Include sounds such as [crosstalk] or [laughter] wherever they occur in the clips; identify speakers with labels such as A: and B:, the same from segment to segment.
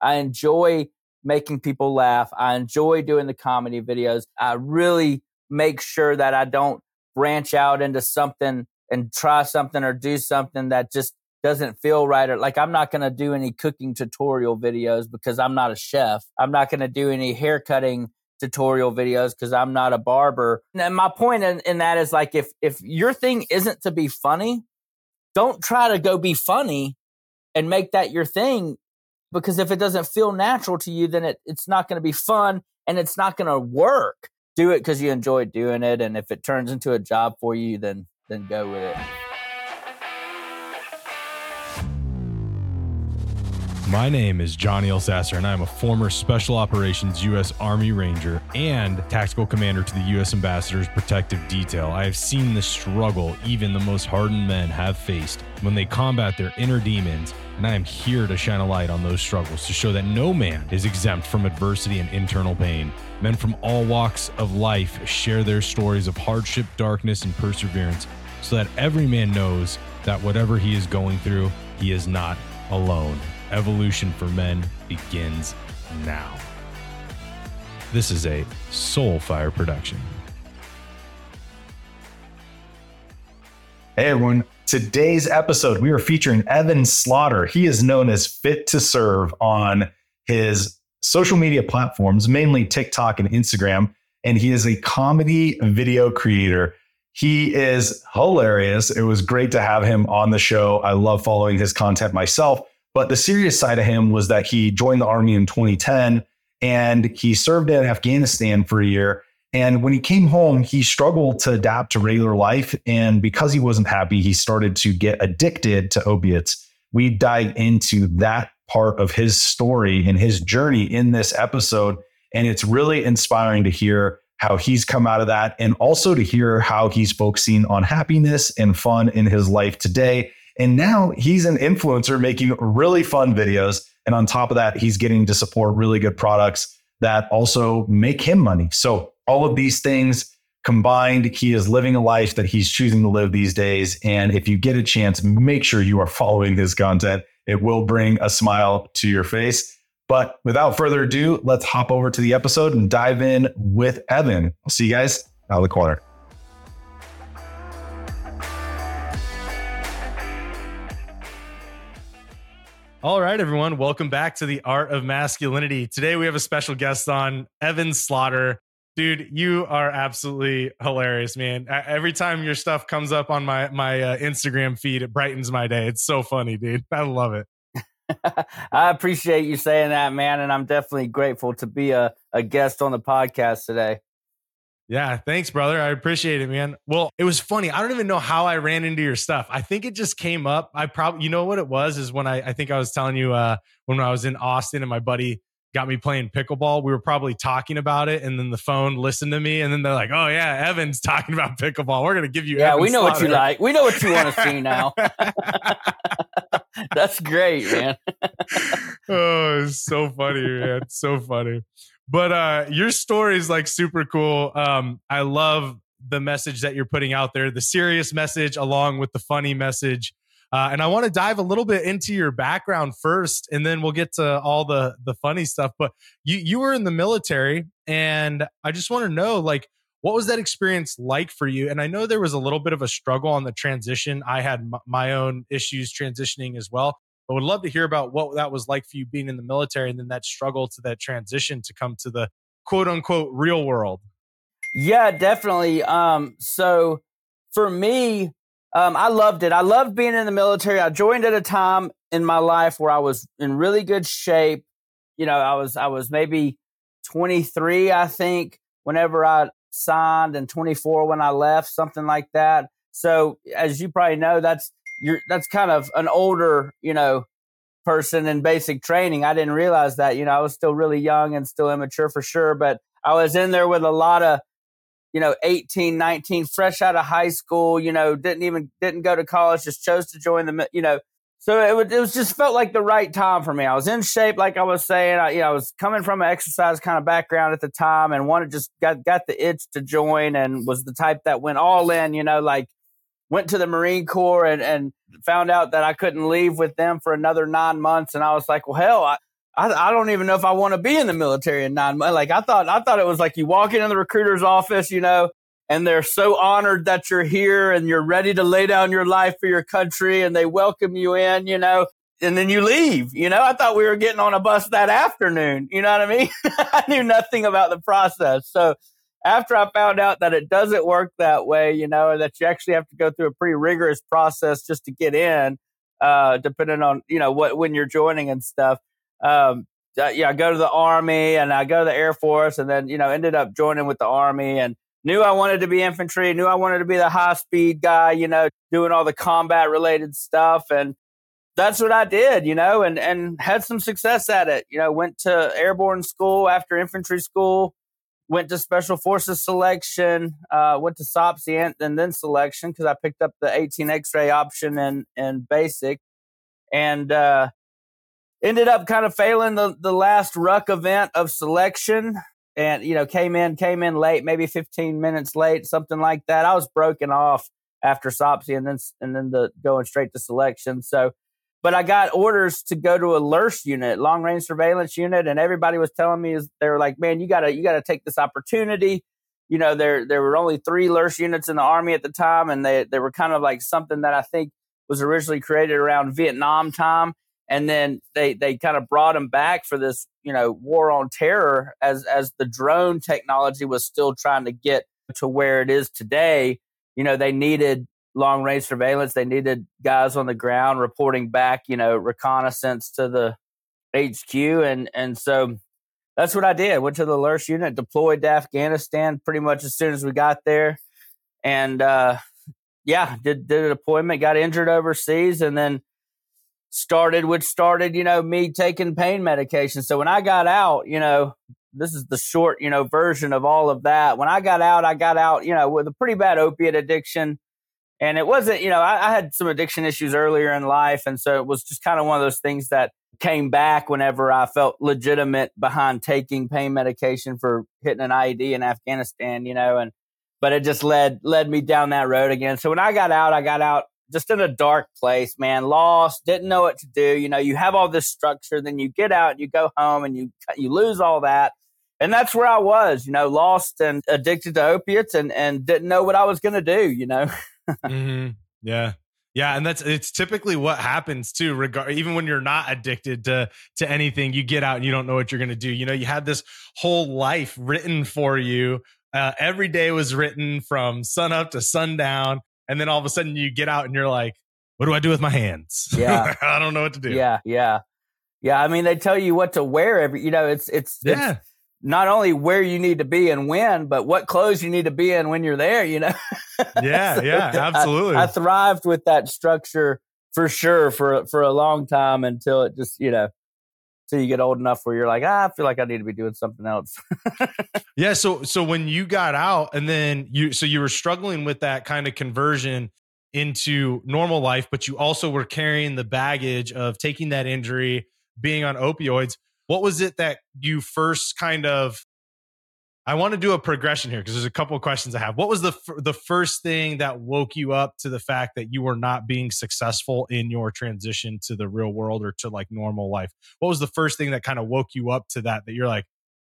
A: I enjoy making people laugh. I enjoy doing the comedy videos. I really make sure that I don't branch out into something and try something or do something that just doesn't feel right or like I'm not going to do any cooking tutorial videos because I'm not a chef. I'm not going to do any haircutting tutorial videos because I'm not a barber. And my point in, in that is like if if your thing isn't to be funny, don't try to go be funny and make that your thing because if it doesn't feel natural to you, then it, it's not going to be fun and it's not going to work. Do it because you enjoy doing it, and if it turns into a job for you, then then go with it.
B: My name is Johnny Elsasser, and I am a former Special Operations U.S. Army Ranger and Tactical Commander to the U.S. Ambassador's Protective Detail. I have seen the struggle even the most hardened men have faced when they combat their inner demons, and I am here to shine a light on those struggles to show that no man is exempt from adversity and internal pain. Men from all walks of life share their stories of hardship, darkness, and perseverance so that every man knows that whatever he is going through, he is not alone. Evolution for Men begins now. This is a Soulfire production.
C: Hey everyone. Today's episode, we are featuring Evan Slaughter. He is known as Fit to Serve on his social media platforms, mainly TikTok and Instagram. And he is a comedy video creator. He is hilarious. It was great to have him on the show. I love following his content myself. But the serious side of him was that he joined the army in 2010 and he served in Afghanistan for a year. And when he came home, he struggled to adapt to regular life. And because he wasn't happy, he started to get addicted to opiates. We dive into that part of his story and his journey in this episode. And it's really inspiring to hear how he's come out of that and also to hear how he's focusing on happiness and fun in his life today and now he's an influencer making really fun videos. And on top of that, he's getting to support really good products that also make him money. So all of these things combined, he is living a life that he's choosing to live these days. And if you get a chance, make sure you are following his content. It will bring a smile to your face. But without further ado, let's hop over to the episode and dive in with Evan. I'll see you guys out of the corner.
B: All right, everyone. Welcome back to the Art of Masculinity. Today we have a special guest on, Evan Slaughter. Dude, you are absolutely hilarious, man. Every time your stuff comes up on my my uh, Instagram feed, it brightens my day. It's so funny, dude. I love it. [laughs]
A: I appreciate you saying that, man, and I'm definitely grateful to be a, a guest on the podcast today.
B: Yeah, thanks, brother. I appreciate it, man. Well, it was funny. I don't even know how I ran into your stuff. I think it just came up. I probably, you know what it was, is when I, I think I was telling you uh, when I was in Austin and my buddy got me playing pickleball. We were probably talking about it, and then the phone listened to me, and then they're like, "Oh yeah, Evan's talking about pickleball. We're gonna give you."
A: Yeah,
B: Evan
A: we know
B: Slaughter.
A: what you like. We know what you want to see now. [laughs] [laughs] That's great, man.
B: Oh, it's so funny, man. so funny. But uh, your story is like super cool. Um, I love the message that you're putting out there, the serious message along with the funny message. Uh, and I want to dive a little bit into your background first, and then we'll get to all the the funny stuff. But you you were in the military, and I just want to know, like, what was that experience like for you? And I know there was a little bit of a struggle on the transition. I had m- my own issues transitioning as well. But would love to hear about what that was like for you being in the military and then that struggle to that transition to come to the quote unquote real world.
A: Yeah, definitely. Um, so for me, um, I loved it. I loved being in the military. I joined at a time in my life where I was in really good shape. You know, I was I was maybe 23, I think, whenever I signed, and 24 when I left, something like that. So, as you probably know, that's you're that's kind of an older, you know, person in basic training. I didn't realize that, you know, I was still really young and still immature for sure, but I was in there with a lot of you know 18 19 fresh out of high school you know didn't even didn't go to college just chose to join the you know. So it was, it was just felt like the right time for me. I was in shape like i was saying. I, you know i was coming from an exercise kind of background at the time and wanted just got got the itch to join and was the type that went all in you know like went to the Marine Corps and, and found out that I couldn't leave with them for another nine months. And I was like, well, hell, I, I, I don't even know if I want to be in the military in nine months. Like I thought, I thought it was like you walk into the recruiter's office, you know, and they're so honored that you're here and you're ready to lay down your life for your country and they welcome you in, you know, and then you leave. You know, I thought we were getting on a bus that afternoon. You know what I mean? [laughs] I knew nothing about the process. So after I found out that it doesn't work that way, you know, that you actually have to go through a pretty rigorous process just to get in, uh, depending on, you know, what, when you're joining and stuff. Um, uh, yeah, I go to the army and I go to the Air Force and then, you know, ended up joining with the army and knew I wanted to be infantry, knew I wanted to be the high speed guy, you know, doing all the combat related stuff. And that's what I did, you know, and, and had some success at it. You know, went to airborne school after infantry school, went to special forces selection, uh, went to SOPC and, and then selection because I picked up the 18 X-ray option and in basic and, uh, ended up kind of failing the, the last ruck event of selection and, you know, came in, came in late, maybe 15 minutes late, something like that. I was broken off after SOPC and then, and then the going straight to selection. So, but I got orders to go to a LRS unit, long range surveillance unit, and everybody was telling me is they were like, "Man, you gotta you gotta take this opportunity." You know, there there were only three LRS units in the army at the time, and they they were kind of like something that I think was originally created around Vietnam time, and then they they kind of brought them back for this you know war on terror as as the drone technology was still trying to get to where it is today. You know, they needed long range surveillance. They needed guys on the ground reporting back, you know, reconnaissance to the HQ. And, and so that's what I did. Went to the LRS unit, deployed to Afghanistan pretty much as soon as we got there. And, uh, yeah, did, did a deployment, got injured overseas and then started, which started, you know, me taking pain medication. So when I got out, you know, this is the short, you know, version of all of that. When I got out, I got out, you know, with a pretty bad opiate addiction and it wasn't, you know, I, I, had some addiction issues earlier in life. And so it was just kind of one of those things that came back whenever I felt legitimate behind taking pain medication for hitting an IED in Afghanistan, you know, and, but it just led, led me down that road again. So when I got out, I got out just in a dark place, man, lost, didn't know what to do. You know, you have all this structure, then you get out, you go home and you, you lose all that. And that's where I was, you know, lost and addicted to opiates and, and didn't know what I was going to do, you know. [laughs]
B: mm-hmm. Yeah. Yeah, and that's it's typically what happens too. Regard even when you're not addicted to to anything, you get out and you don't know what you're going to do. You know, you had this whole life written for you. Uh, every day was written from sun up to sundown, and then all of a sudden you get out and you're like, "What do I do with my hands?
A: Yeah, [laughs]
B: I don't know what to do."
A: Yeah, yeah, yeah. I mean, they tell you what to wear every. You know, it's it's
B: yeah.
A: It's, not only where you need to be and when, but what clothes you need to be in when you're there, you know? [laughs]
B: Yeah, so yeah, absolutely.
A: I, I, thrived with that structure for sure for for a long time until it just, you know, until you get old enough where you're like, ah, I feel like I need to be doing something else. [laughs]
B: yeah. So so when you got out and then you so you were struggling with that kind of conversion into normal life, but you also were carrying the baggage of taking that injury, being on opioids what was it that you first kind of I want to do a progression here because there's a couple of questions I have. What was the f- the first thing that woke you up to the fact that you were not being successful in your transition to the real world or to like normal life? What was the first thing that kind of woke you up to that that you're like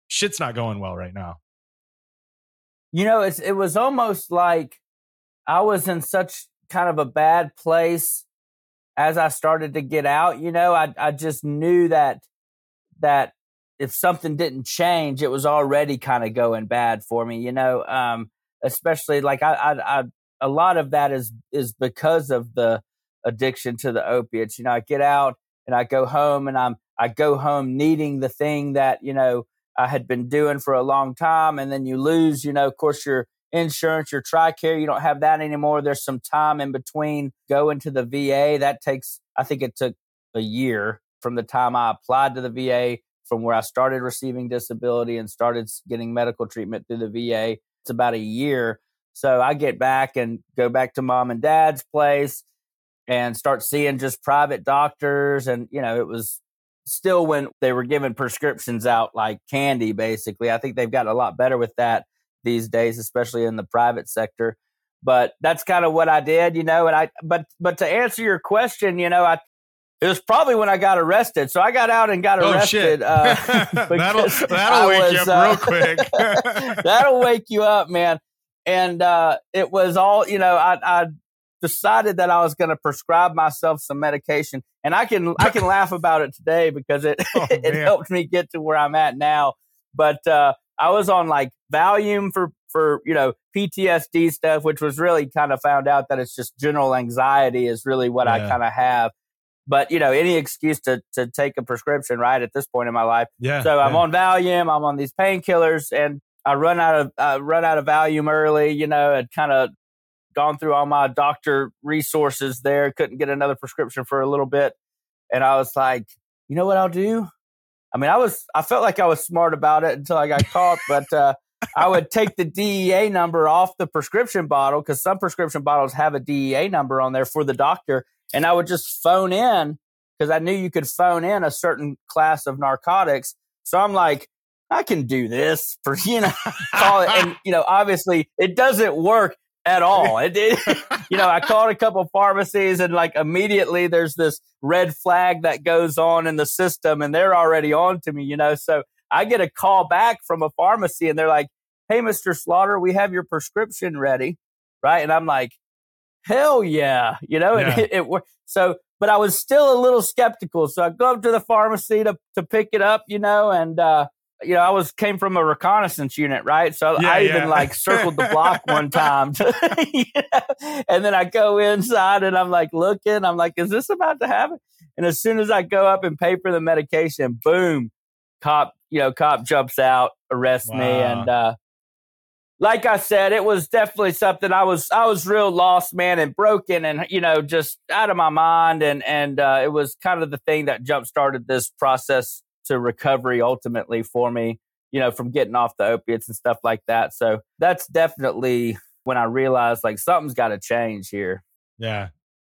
B: shit's not going well right now?
A: You know, it's it was almost like I was in such kind of a bad place as I started to get out, you know, I I just knew that that if something didn't change, it was already kind of going bad for me, you know. Um, especially like I, I, I, a lot of that is is because of the addiction to the opiates. You know, I get out and I go home and I'm I go home needing the thing that you know I had been doing for a long time, and then you lose, you know, of course your insurance, your TRICARE, you don't have that anymore. There's some time in between going to the VA. That takes, I think it took a year from the time I applied to the VA, from where I started receiving disability and started getting medical treatment through the VA. It's about a year. So I get back and go back to mom and dad's place and start seeing just private doctors. And, you know, it was still when they were giving prescriptions out like candy, basically. I think they've gotten a lot better with that these days, especially in the private sector. But that's kind of what I did, you know. And I, but, but to answer your question, you know, I, It was probably when I got arrested. So I got out and got
B: Oh,
A: arrested.
B: shit.
A: uh, [laughs] [laughs]
B: that'll [laughs] that'll wake you up
A: uh,
B: real quick.
A: That'll wake you up, man. And uh, it was all, you know, I, I decided that I was going to prescribe myself some medication, and I can I can laugh about it today because it
B: Oh,
A: it helped me get to where I'm at now. But uh, I was on like Valium for for you know PTSD stuff, which was really kind of found out that it's just general anxiety is really what I kind of have. But you know, any excuse to to take a prescription, right? At this point in my life.
B: yeah.
A: So I'm
B: yeah.
A: on Valium. I'm on these painkillers, and I run out of I run out of Valium early. You know, had kind of gone through all my doctor resources there. Couldn't get another prescription for a little bit, and I was like, you know what I'll do? I mean, I was I felt like I was smart about it until I got caught, but uh, I would take the DEA number off the prescription bottle because some prescription bottles have a DEA number on there for the doctor, and I would just phone in because I knew you could phone in a certain class of narcotics. So I'm like, I can do this for [laughs] you know, and you know, obviously it doesn't work at all. It, it [laughs] you know, I called a couple pharmacies and like immediately there's this red flag that goes on in the system and they're already on to me, you know. So I get a call back from a pharmacy and they're like, Hey, Mr. Slaughter, we have your prescription ready. Right. And I'm like, hell yeah. You know,
B: Yeah.
A: it, it worked. So, but I was still a little skeptical. So I go up to the pharmacy to, to pick it up, you know, and, uh, you know, I was came from a reconnaissance unit, right? So
B: Yeah,
A: I
B: yeah.
A: even like circled the block [laughs] one time, [laughs] you know? and then I go inside and I'm like looking. I'm like, is this about to happen? And as soon as I go up and pay for the medication, boom, cop, you know, cop jumps out, arrests me, and uh, like I said, it was definitely something I was I was real lost, man, and broken, and you know, just out of my mind, and and uh, it was kind of the thing that jump started this process to recovery ultimately for me, you know, from getting off the opiates and stuff like that. So that's definitely when I realized like something's got to change here.
B: Yeah.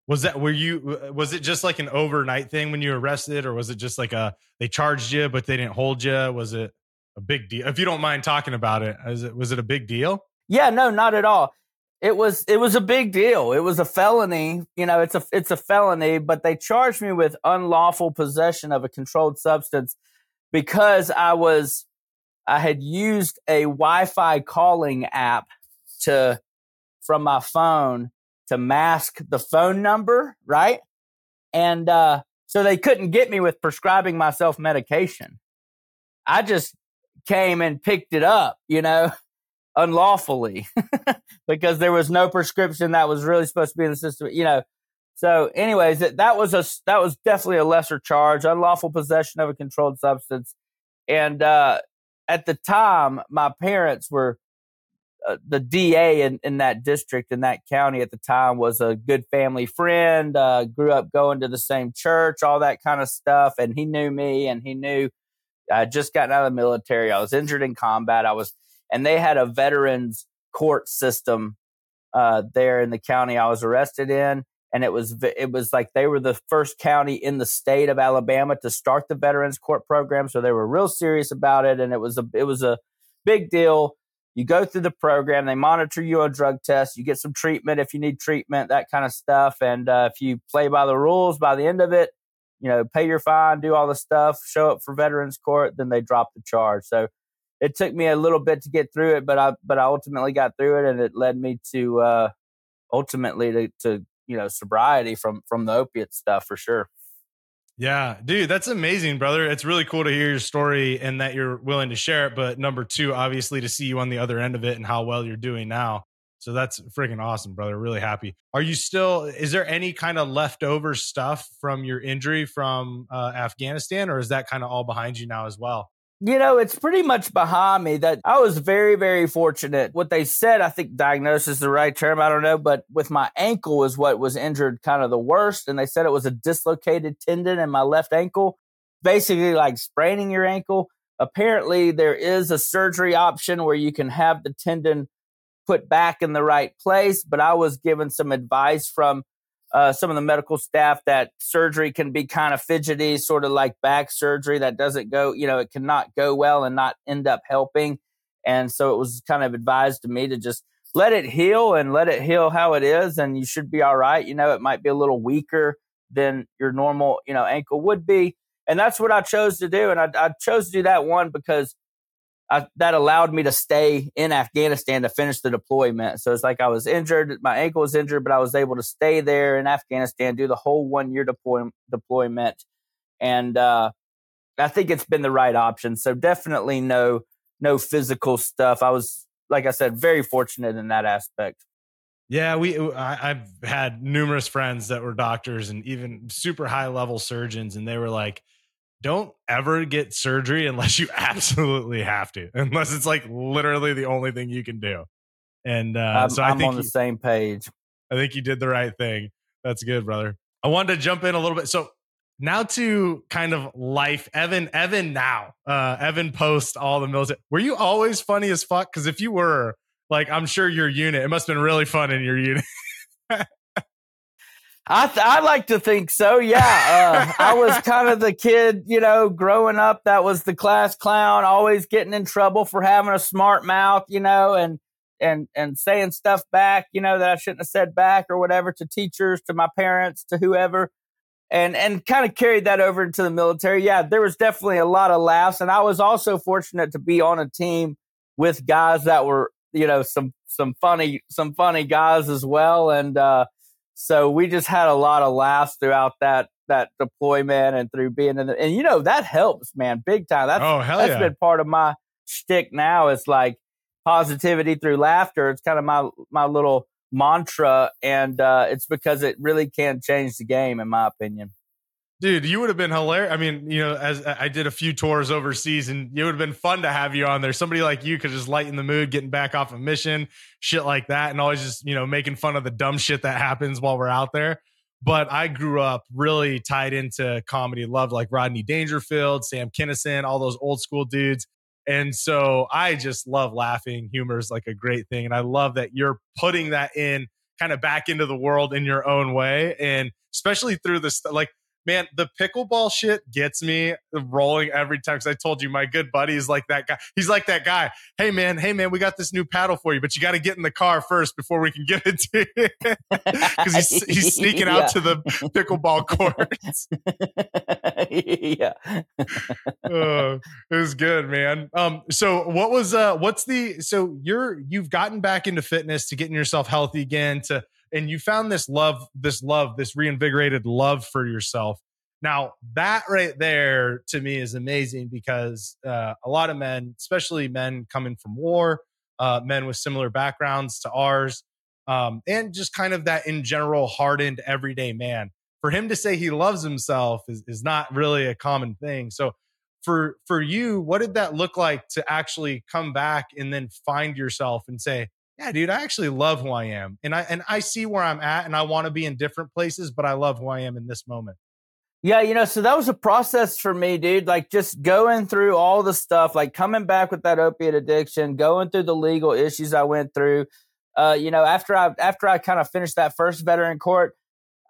B: Was that were you was it just like an overnight thing when you were arrested or was it just like a they charged you but they didn't hold you? Was it a big deal? If you don't mind talking about it, it was it a big deal?
A: Yeah, no, not at all. It was it was a big deal. It was a felony. You know, it's a it's a felony, but they charged me with unlawful possession of a controlled substance because I was I had used a Wi-Fi calling app to from my phone to mask the phone number, right? And uh so they couldn't get me with prescribing myself medication. I just came and picked it up, you know, [laughs] unlawfully [laughs] because there was no prescription that was really supposed to be in the system, you know. So, anyways, that, that was a that was definitely a lesser charge, unlawful possession of a controlled substance, and uh, at the time, my parents were uh, the DA in, in that district in that county at the time was a good family friend. Uh, grew up going to the same church, all that kind of stuff, and he knew me, and he knew I just gotten out of the military. I was injured in combat. I was, and they had a veterans court system uh, there in the county I was arrested in, and it was it was like they were the first county in the state of Alabama to start the veterans court program. So they were real serious about it, and it was a it was a big deal. You go through the program, they monitor you on drug tests, you get some treatment if you need treatment, that kind of stuff. And uh, if you play by the rules, by the end of it, you know, pay your fine, do all the stuff, show up for veterans court, then they drop the charge. So it took me a little bit to get through it, but I but I ultimately got through it, and it led me to uh, ultimately to, to you know sobriety from from the opiate stuff for sure.
B: Yeah, dude, that's amazing, brother. It's really cool to hear your story and that you're willing to share it. But number two, obviously, to see you on the other end of it and how well you're doing now. So that's freaking awesome, brother. Really happy. Are you still, is there any kind of leftover stuff from your injury from uh, Afghanistan, or is that kind of all behind you now as well?
A: You know, it's pretty much behind me that I was very, very fortunate. What they said, I think diagnosis is the right term. I don't know, but with my ankle was what was injured kind of the worst. And they said it was a dislocated tendon in my left ankle, basically like spraining your ankle. Apparently, there is a surgery option where you can have the tendon put back in the right place. But I was given some advice from uh, some of the medical staff that surgery can be kind of fidgety, sort of like back surgery that doesn't go, you know, it cannot go well and not end up helping. And so it was kind of advised to me to just let it heal and let it heal how it is. And you should be all right. You know, it might be a little weaker than your normal, you know, ankle would be. And that's what I chose to do. And I, I chose to do that one because I, that allowed me to stay in Afghanistan to finish the deployment. So it's like I was injured, my ankle was injured, but I was able to stay there in Afghanistan, do the whole one year deploy, deployment. And uh, I think it's been the right option. So definitely no no physical stuff. I was, like I said, very fortunate in that aspect.
B: Yeah, we I, I've had numerous friends that were doctors and even super high level surgeons, and they were like, "Don't ever get surgery unless you [laughs] absolutely have to, unless it's like literally the only thing you can do." And uh,
A: I'm,
B: so I
A: I'm
B: think
A: on the same page.
B: I think you did the right thing. That's good, brother. I wanted to jump in a little bit. So now to kind of life evan evan now uh evan post all the military were you always funny as fuck because if you were like i'm sure your unit it must have been really fun in your unit [laughs]
A: I th- I like to think so. Yeah, uh, I was [laughs] kind of the kid, you know, growing up that was the class clown, always getting in trouble for having a smart mouth, you know, and and and saying stuff back, you know, that I shouldn't have said back or whatever to teachers, to my parents, to whoever and and kind of carried that over into the military. Yeah, there was definitely a lot of laughs, and I was also fortunate to be on a team with guys that were you know some some funny some funny guys as well, and uh, so we just had a lot of laughs throughout that that deployment and through being in the and you know that helps, man, big time. That's
B: oh hell
A: that's
B: yeah.
A: been part of my shtick now. It's like positivity through laughter. It's kind of my my little mantra, and uh, it's because it really can change the game, in my opinion.
B: Dude, you would have been hilarious. I mean, you know, as I did a few tours overseas, and it would have been fun to have you on there. Somebody like you could just lighten the mood, getting back off a mission, shit like that, and always just you know making fun of the dumb shit that happens while we're out there. But I grew up really tied into comedy, loved like Rodney Dangerfield, Sam Kinison, all those old school dudes. And so I just love laughing. Humor is like a great thing. And I love that you're putting that in kind of back into the world in your own way. And especially through this, like, man, the pickleball shit gets me rolling every time. Cause I told you, my good buddy is like that guy. He's like that guy. Hey, man, hey, man, we got this new paddle for you, but you got to get in the car first before we can get it to you. [laughs] Cause he's, he's sneaking [laughs]
A: Yeah.
B: out to the pickleball courts. [laughs]
A: yeah.
B: uh, it was good, man. Um, so what was uh what's the so you're you've gotten back into fitness to getting yourself healthy again to and you found this love, this love, this reinvigorated love for yourself. Now that right there to me is amazing because uh, a lot of men, especially men coming from war, uh, men with similar backgrounds to ours, um, and just kind of that in general hardened everyday man. For him to say he loves himself is, is not really a common thing. So for for you, what did that look like to actually come back and then find yourself and say, yeah, dude, I actually love who I am. And I and I see where I'm at and I want to be in different places, but I love who I am in this moment.
A: Yeah, you know, so that was a process for me, dude. Like just going through all the stuff, like coming back with that opiate addiction, going through the legal issues I went through. Uh, you know, after I after I kind of finished that first veteran court,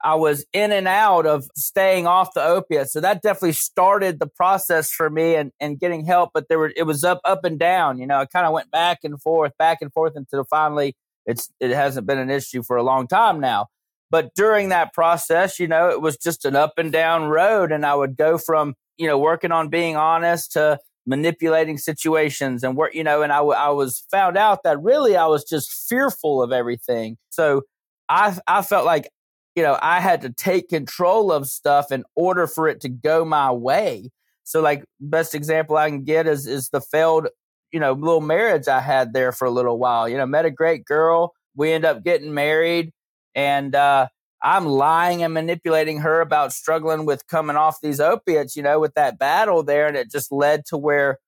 A: I was in and out of staying off the opiates. So that definitely started the process for me and, and getting help. But there were it was up up and down. You know, I kind of went back and forth, back and forth until finally it's it hasn't been an issue for a long time now. But during that process, you know, it was just an up and down road. And I would go from, you know, working on being honest to manipulating situations and work, you know, and I, w- I was found out that really I was just fearful of everything. So I, I felt like, you know, I had to take control of stuff in order for it to go my way. So like best example I can get is, is the failed, you know, little marriage I had there for a little while, you know, met a great girl. We end up getting married and, uh, I'm lying and manipulating her about struggling with coming off these opiates, you know, with that battle there. And it just led to where,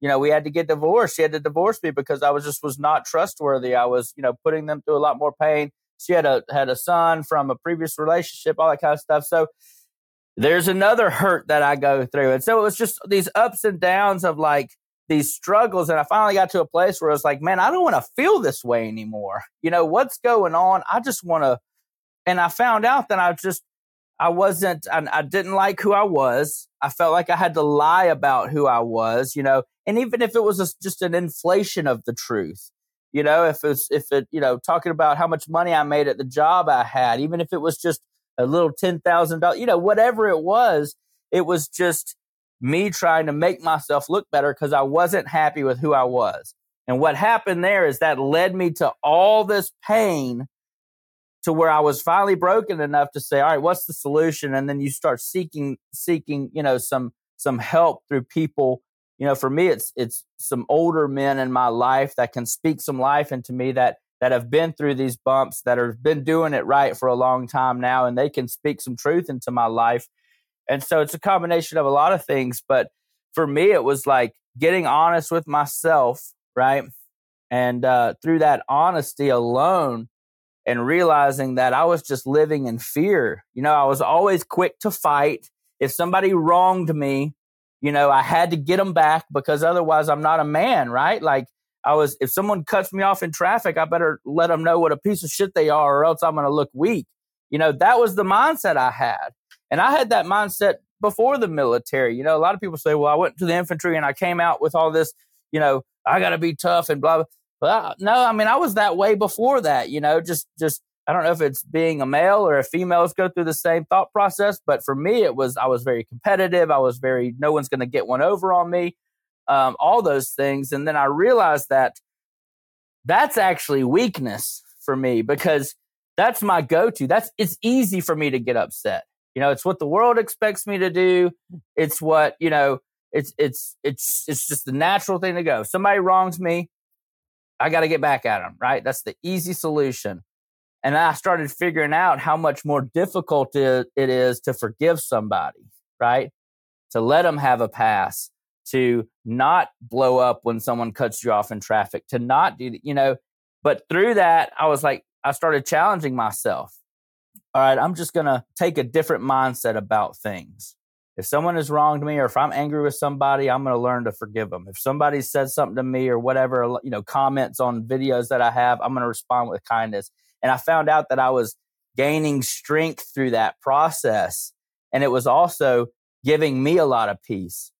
A: you know, we had to get divorced. She had to divorce me because I was just was not trustworthy. I was, you know, putting them through a lot more pain. She had a had a son from a previous relationship, all that kind of stuff. So there's another hurt that I go through. And so it was just these ups and downs of like these struggles. And I finally got to a place where I was like, man, I don't want to feel this way anymore. You know, what's going on? I just want to and I found out that I just I wasn't I, I didn't like who I was. I felt like I had to lie about who I was, you know, and even if it was a, just an inflation of the truth, you know, if it's if it you know talking about how much money I made at the job I had, even if it was just a little $10,000, you know, whatever it was, it was just me trying to make myself look better because I wasn't happy with who I was. And what happened there is that led me to all this pain to where I was finally broken enough to say, all right, what's the solution? And then you start seeking, seeking, you know, some, some help through people. You know, for me, it's, it's some older men in my life that can speak some life into me that, that have been through these bumps, that have been doing it right for a long time now, and they can speak some truth into my life. And so it's a combination of a lot of things. But for me, it was like getting honest with myself, right? And uh, through that honesty alone, and realizing that I was just living in fear. You know, I was always quick to fight. If somebody wronged me, you know, I had to get them back because otherwise I'm not a man, right? Like I was, if someone cuts me off in traffic, I better let them know what a piece of shit they are or else I'm going to look weak. You know, that was the mindset I had. And I had that mindset before the military. You know, a lot of people say, well, I went to the infantry and I came out with all this, you know, I got to be tough and blah, blah. Well, no, I mean, I was that way before that, you know, just, just, I don't know if it's being a male or if females go through the same thought process, but for me, it was, I was very competitive. I was very, no one's going to get one over on me, um, all those things. And then I realized that that's actually weakness for me because that's my go to. That's, it's easy for me to get upset. You know, it's what the world expects me to do. It's what, you know, it's, it's, it's, it's just the natural thing to go. If somebody wrongs me, I got to get back at them, right? That's the easy solution. And I started figuring out how much more difficult it is to forgive somebody, right? To let them have a pass, to not blow up when someone cuts you off in traffic, to not do, you know. But through that, I was like, I started challenging myself. All right, I'm just going to take a different mindset about things. If someone has wronged me or if I'm angry with somebody, I'm going to learn to forgive them. If somebody says something to me or whatever, you know, comments on videos that I have, I'm going to respond with kindness. And I found out that I was gaining strength through that process. And it was also giving me a lot of peace.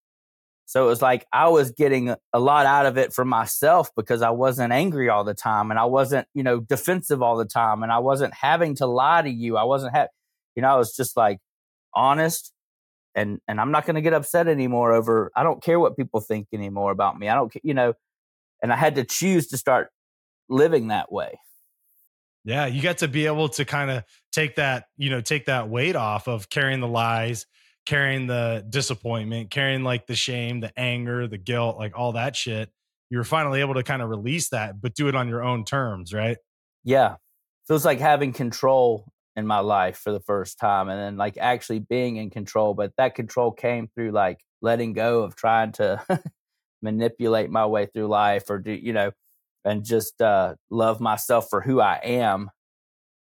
A: So it was like I was getting a lot out of it for myself because I wasn't angry all the time and I wasn't, you know, defensive all the time and I wasn't having to lie to you. I wasn't having, you know, I was just like honest and and I'm not going to get upset anymore over I don't care what people think anymore about me. I don't you know and I had to choose to start living that way.
B: Yeah, you get to be able to kind of take that, you know, take that weight off of carrying the lies, carrying the disappointment, carrying like the shame, the anger, the guilt, like all that shit. You're finally able to kind of release that, but do it on your own terms, right?
A: Yeah. Feels like having control in my life for the first time and then like actually being in control but that control came through like letting go of trying to [laughs] manipulate my way through life or do you know and just uh love myself for who I am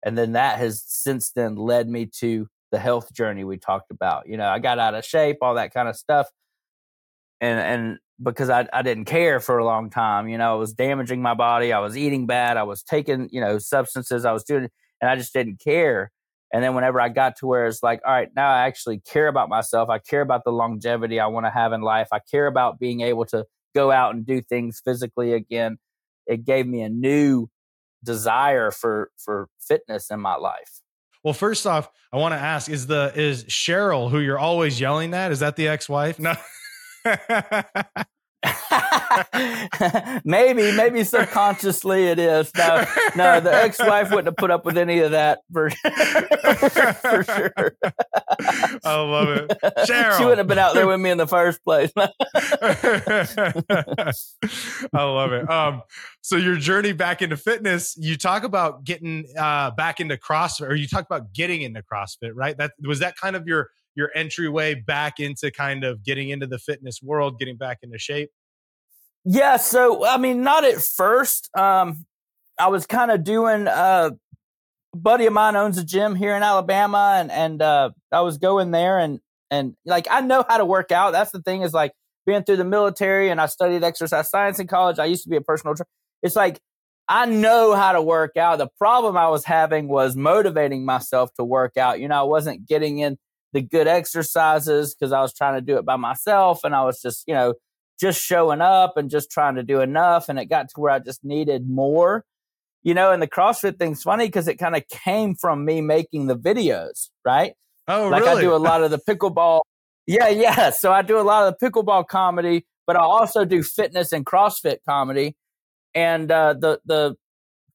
A: and then that has since then led me to the health journey we talked about you know I got out of shape all that kind of stuff and and because I, I didn't care for a long time you know I was damaging my body I was eating bad I was taking you know substances I was doing and I just didn't care. And then whenever I got to where it's like, all right, now I actually care about myself. I care about the longevity I want to have in life. I care about being able to go out and do things physically again. It gave me a new desire for for fitness in my life.
B: Well, first off, I want to ask: Is the is Cheryl who you're always yelling at? Is that the ex-wife? No. [laughs] [laughs]
A: maybe, maybe subconsciously it is. No, no, the ex-wife wouldn't have put up with any of that for, [laughs] for sure.
B: I love it. [laughs] Cheryl.
A: She wouldn't have been out there with me in the first place. I
B: love it. Um, so your journey back into fitness, you talk about getting uh, back into CrossFit, or you talk about getting into CrossFit, right? That was that kind of your your entryway back into kind of getting into the fitness world, getting back into shape?
A: Yeah, so I mean, not at first. Um, I was kind of doing. Uh, a buddy of mine owns a gym here in Alabama, and and uh, I was going there, and and like I know how to work out. That's the thing is like being through the military, and I studied exercise science in college. I used to be a personal trainer. It's like I know how to work out. The problem I was having was motivating myself to work out. You know, I wasn't getting in the good exercises because I was trying to do it by myself, and I was just you know just showing up and just trying to do enough. And it got to where I just needed more. you know, and the CrossFit thing's funny because it kind of came from me making the videos, right?
B: Oh,
A: like
B: really?
A: I do a lot of the pickleball. Yeah, yeah. So I do a lot of the pickleball comedy, but I also do fitness and CrossFit comedy. And uh, the the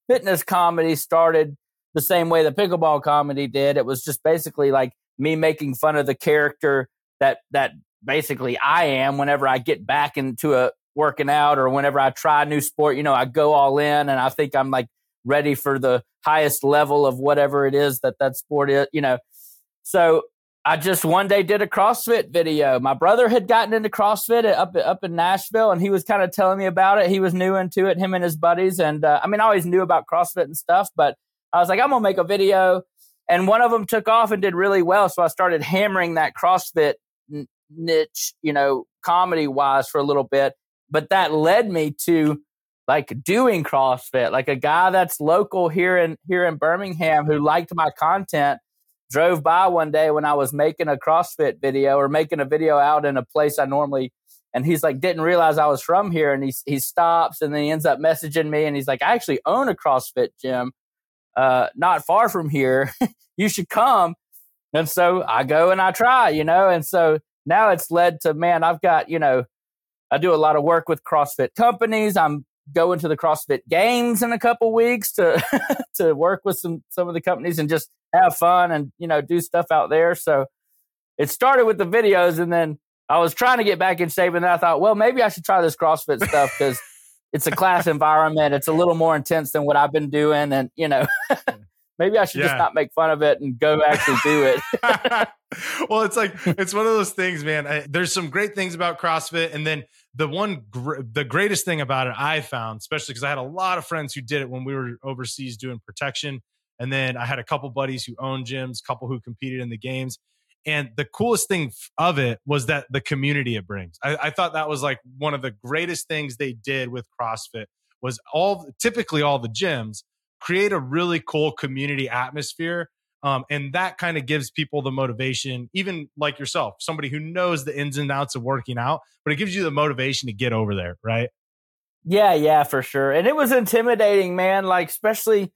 A: fitness comedy started the same way the pickleball comedy did. It was just basically like me making fun of the character that that basically I am whenever I get back into a working out or whenever I try a new sport, you know, I go all in and I think I'm like ready for the highest level of whatever it is that that sport is, you know. So I just one day did a CrossFit video. My brother had gotten into CrossFit up up in Nashville, and he was kind of telling me about it. He was new into it, him and his buddies. And uh, I mean, I always knew about CrossFit and stuff, but I was like, I'm gonna make a video. And one of them took off and did really well, so I started hammering that CrossFit niche, you know, comedy wise for a little bit. But that led me to like doing CrossFit, like a guy that's local here in here in Birmingham who liked my content drove by one day when I was making a CrossFit video or making a video out in a place I normally and he's like didn't realize I was from here and he he stops and then he ends up messaging me and he's like I actually own a CrossFit gym uh not far from here [laughs] you should come and so I go and I try you know and so now it's led to man I've got you know I do a lot of work with CrossFit companies I'm going to the CrossFit games in a couple weeks to [laughs] to work with some some of the companies and just have fun and you know do stuff out there. So it started with the videos, and then I was trying to get back in shape, and then I thought, well, maybe I should try this CrossFit stuff because it's a class environment. It's a little more intense than what I've been doing, and you know. Hmm. [laughs] maybe I should yeah. just not make fun of it and go actually do it. [laughs] [laughs]
B: well, it's like it's one of those things, man. I, there's some great things about CrossFit, and then the one gr- the greatest thing about it I found, especially because I had a lot of friends who did it when we were overseas doing protection, and then I had a couple buddies who owned gyms, a couple who competed in the games. And the coolest thing of it was that the community it brings. I, I thought that was like one of the greatest things they did with CrossFit was all typically all the gyms create a really cool community atmosphere. Um, and that kind of gives people the motivation, even like yourself, somebody who knows the ins and outs of working out, but it gives you the motivation to get over there, right?
A: Yeah, yeah, for sure. And it was intimidating, man. Like, especially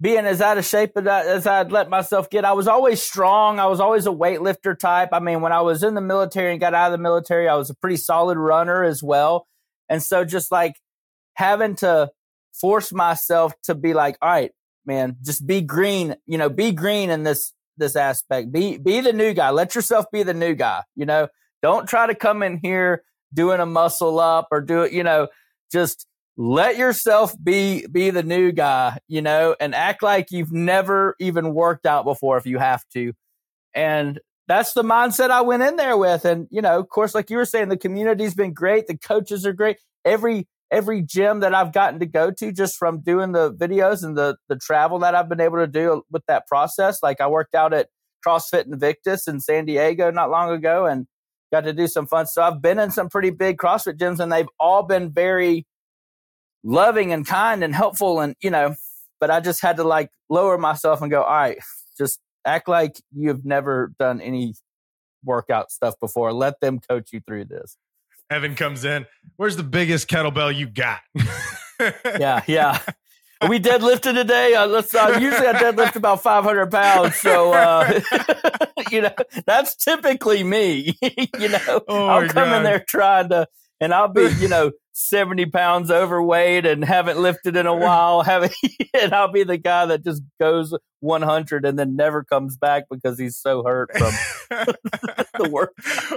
A: being as out of shape as I'd let myself get. I was always strong. I was always a weightlifter type. I mean, when I was in the military and got out of the military, I was a pretty solid runner as well. And so just like having to force myself to be like, all right, man, just be green, you know, be green in this this aspect. Be be the new guy. Let yourself be the new guy, you know. Don't try to come in here doing a muscle up or do it, you know, just let yourself be be the new guy, you know, and act like you've never even worked out before if you have to. And that's the mindset I went in there with. And, you know, of course, like you were saying, the community's been great. The coaches are great. Every every gym that I've gotten to go to just from doing the videos and the the travel that I've been able to do with that process. Like I worked out at CrossFit Invictus in San Diego not long ago and got to do some fun. So I've been in some pretty big CrossFit gyms and they've all been very loving and kind and helpful and you know but i just had to like lower myself and go all right just act like you've never done any workout stuff before let them coach you through this
B: evan comes in where's the biggest kettlebell you got [laughs]
A: yeah yeah we deadlifted today. Uh, let's uh, usually I deadlift about 500 pounds, so uh, [laughs] you know that's typically me. [laughs] you know, oh I'll come God. in there trying to and I'll be, you know, [laughs] 70 pounds overweight and haven't lifted in a while. Haven't, [laughs] and I'll be the guy that just goes 100 and then never comes back because he's so hurt from [laughs] the work.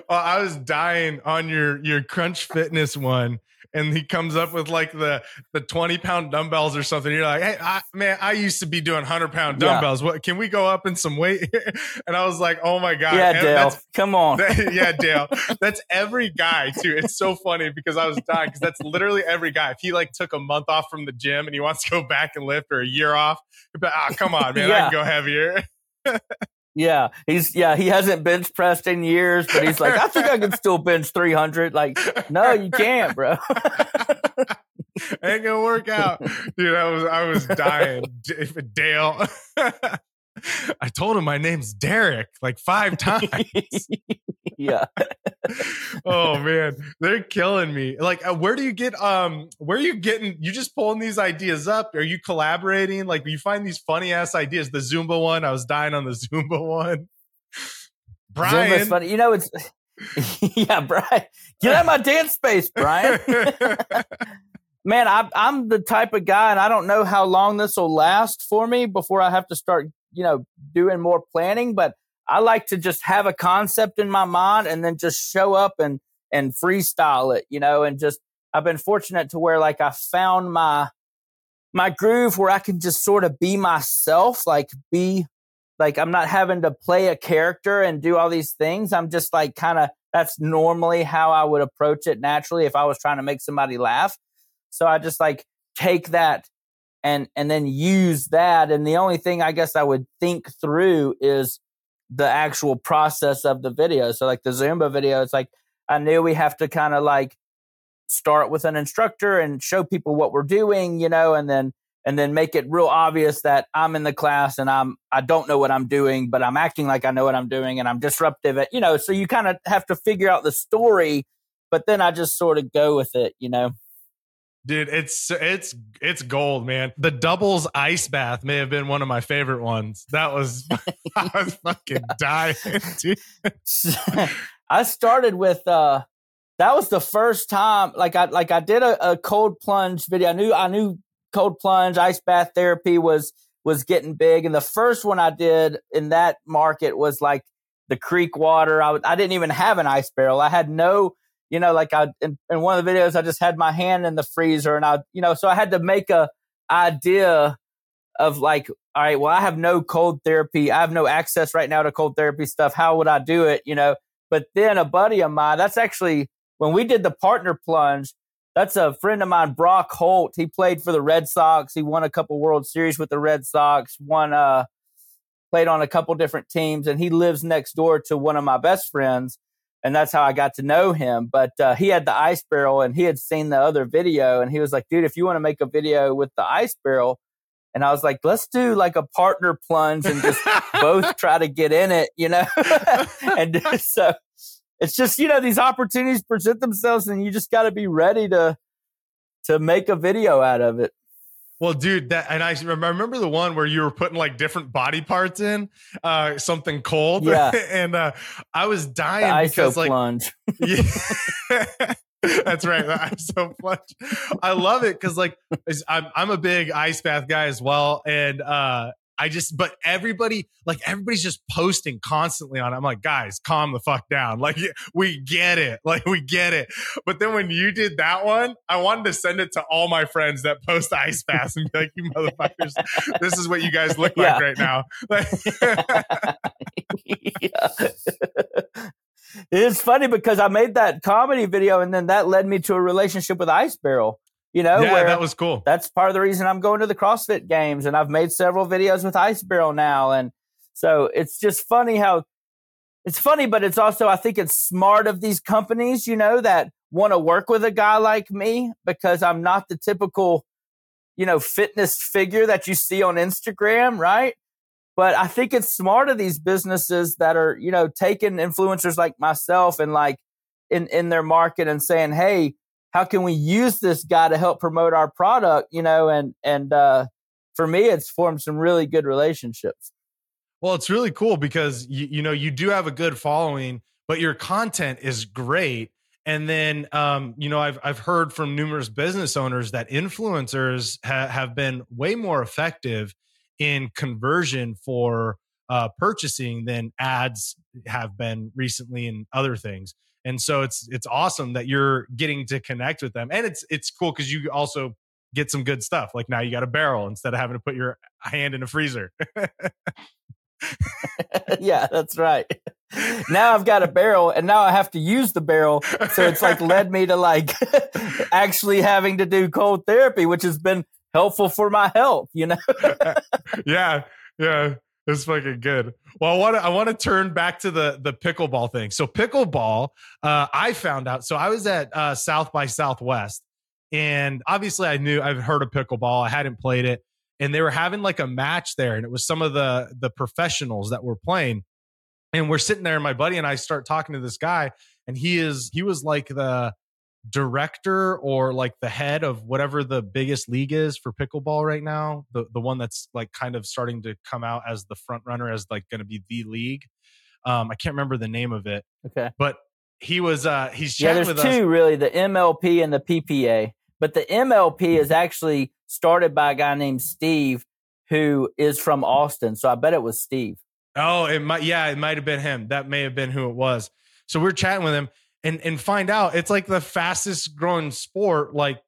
B: Well, I was dying on your, your crunch fitness one and he comes up with like the the 20 pound dumbbells or something. You're like, hey, I, man, I used to be doing 100 pound dumbbells. Yeah. What can we go up in some weight? [laughs] and I was like, oh my god,
A: yeah, Dale, come on,
B: that, [laughs] yeah, Dale, [laughs] that's every guy too. It's so funny because I was dying because that's literally every guy. If he like took a month off from the gym and he wants to go back and lift or a year off, but ah, come on, man, yeah. I can go heavier.
A: Yeah, he's yeah he hasn't bench pressed in years, but he's like, I think I can still bench three hundred. Like, no, you can't, bro. [laughs]
B: Ain't gonna work out, dude. I was I was dying, Dale. [laughs] [laughs] I told him my name's Derek like five [laughs] times.
A: yeah. [laughs]
B: oh man, they're killing me. Like, uh, where do you get? Um, where are you getting? You just pulling these ideas up? Are you collaborating? Like, you find these funny ass ideas. The Zumba one, I was dying on the Zumba one. Brian,
A: Zumba's funny. You know, it's yeah, Brian. Get out of my dance space, Brian. Man, I, I'm the type of guy, and I don't know how long this will last for me before I have to start, you know, doing more planning. But I like to just have a concept in my mind and then just show up and and freestyle it, you know, and just I've been fortunate to where like I found my my groove where I can just sort of be myself, like be like I'm not having to play a character and do all these things. I'm just like kind of that's normally how I would approach it naturally if I was trying to make somebody laugh. So I just like take that and and then use that and the only thing I guess I would think through is the actual process of the video. So like the Zumba video, it's like I knew we have to kind of like start with an instructor and show people what we're doing, you know, and then and then make it real obvious that I'm in the class and I'm I don't know what I'm doing, but I'm acting like I know what I'm doing and I'm disruptive at, you know, so you kind of have to figure out the story, but then I just sort of go with it, you know.
B: Dude, it's it's it's gold, man. The doubles ice bath may have been one of my favorite ones. That was [laughs] I was [laughs] fucking dying. [laughs] Dude.
A: I started with uh that was the first time like I like I did a, a cold plunge video. I knew I knew cold plunge, ice bath therapy was was getting big. And the first one I did in that market was like the creek water. I, I didn't even have an ice barrel. I had no you know, like I in, in, one of the videos, I just had my hand in the freezer, and I, you know, so I had to make a idea of like, all right, well, I have no cold therapy, I have no access right now to cold therapy stuff. How would I do it? You know, but then a buddy of mine, that's actually when we did the partner plunge. That's a friend of mine, Brock Holt. He played for the Red Sox. He won a couple World Series with the Red Sox. Won, uh, played on a couple different teams, and he lives next door to one of my best friends and that's how I got to know him. But uh, he had the ice barrel, and he had seen the other video, and he was like, "Dude, if you want to make a video with the ice barrel," and I was like, "Let's do like a partner plunge and just [laughs] both try to get in it," you know. [laughs] and so it's just you know these opportunities present themselves, and you just got to be ready to to make a video out of it.
B: Well, dude, that and I remember the one where you were putting like different body parts in, uh, something cold.
A: Yeah. [laughs]
B: and uh, I was dying because like
A: plunge.
B: yeah, [laughs] [laughs] that's right. The plunge. I love it because like I'm I'm a big ice bath guy as well, and uh, I just, but everybody, like everybody's just posting constantly on it. I'm like, guys, calm the fuck down. [laughs] Like, we get it. Like, we get it. But then when you did that one, I wanted to send it to all my friends that post ice baths and be like, you motherfuckers, this is what you guys look [laughs] like right now. [laughs]
A: it's funny because I made that comedy video and then that led me to a relationship with Ice Barrel. You know,
B: yeah, that was cool.
A: That's part of the reason I'm going to the CrossFit games and I've made several videos with Ice Barrel now. And so it's just funny how it's funny, but it's also, I think it's smart of these companies, you know, that want to work with a guy like me because I'm not the typical, you know, fitness figure that you see on Instagram, right? But I think it's smart of these businesses that are, you know, taking influencers like myself and like in, in their market and saying, Hey, how can we use this guy to help promote our product you know and and uh for me it's formed some really good relationships.
B: Well it's really cool because you, you know you do have a good following but your content is great. And then um, you know I've, I've heard from numerous business owners that influencers ha- have been way more effective in conversion for uh, purchasing than ads have been recently and other things and so it's it's awesome that you're getting to connect with them. And it's it's cool because you also get some good stuff like now you got a barrel instead of having to put your hand in a freezer. [laughs]
A: Yeah that's right. Now i've got a barrel and now i have to use the barrel so it's like led me to like [laughs] actually having to do cold therapy which has been helpful for my health you know? [laughs]
B: Yeah yeah it's fucking good. Well, I want to I want to turn back to the the pickleball thing. So pickleball, uh, I found out. So I was at uh, South by Southwest, and obviously I knew I've heard of pickleball. I hadn't played it, and they were having like a match there, and it was some of the the professionals that were playing. and we're sitting there, and my buddy and I start talking to this guy, and he is he was like the director or like the head of whatever the biggest league is for pickleball right now the the one that's like kind of starting to come out as the front runner as like going to be the league um i can't remember the name of it
A: Okay.
B: but he was uh he's
A: Yeah, there's two
B: us
A: really, the MLP and the PPA. But the MLP is actually started by a guy named Steve who is from Austin. So I bet it was Steve.
B: Oh, it might. Yeah, it might have been him. That may have been who it was. So we're chatting with him, and and find out it's like the fastest growing sport like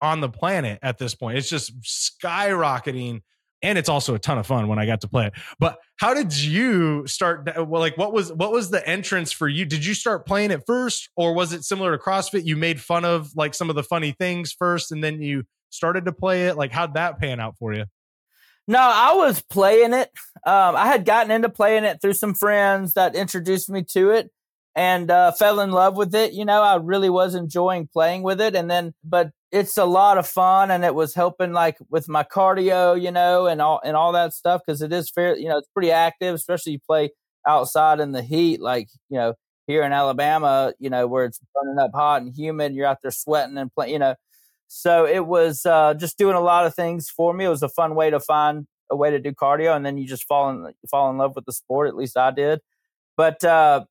B: on the planet at this point. It's just skyrocketing, and it's also a ton of fun when I got to play it. But how did you start? Well, like what was what was the entrance for you? Did you start playing it first, or was it similar to CrossFit? You made fun of like some of the funny things first, and then you started to play it. Like how'd that pan out for you?
A: No, I was playing it. Um, I had gotten into playing it through some friends that introduced me to it and uh, fell in love with it. You know, I really was enjoying playing with it. And then, but it's a lot of fun and it was helping like with my cardio, you know, and all, and all that stuff. Cause it is fair, you know, it's pretty active, especially you play outside in the heat. Like, you know, here in Alabama, you know, where it's burning up hot and humid, you're out there sweating and playing, you know, so it was uh, just doing a lot of things for me. It was a fun way to find a way to do cardio, and then you just fall in fall in love with the sport. At least I did. But uh,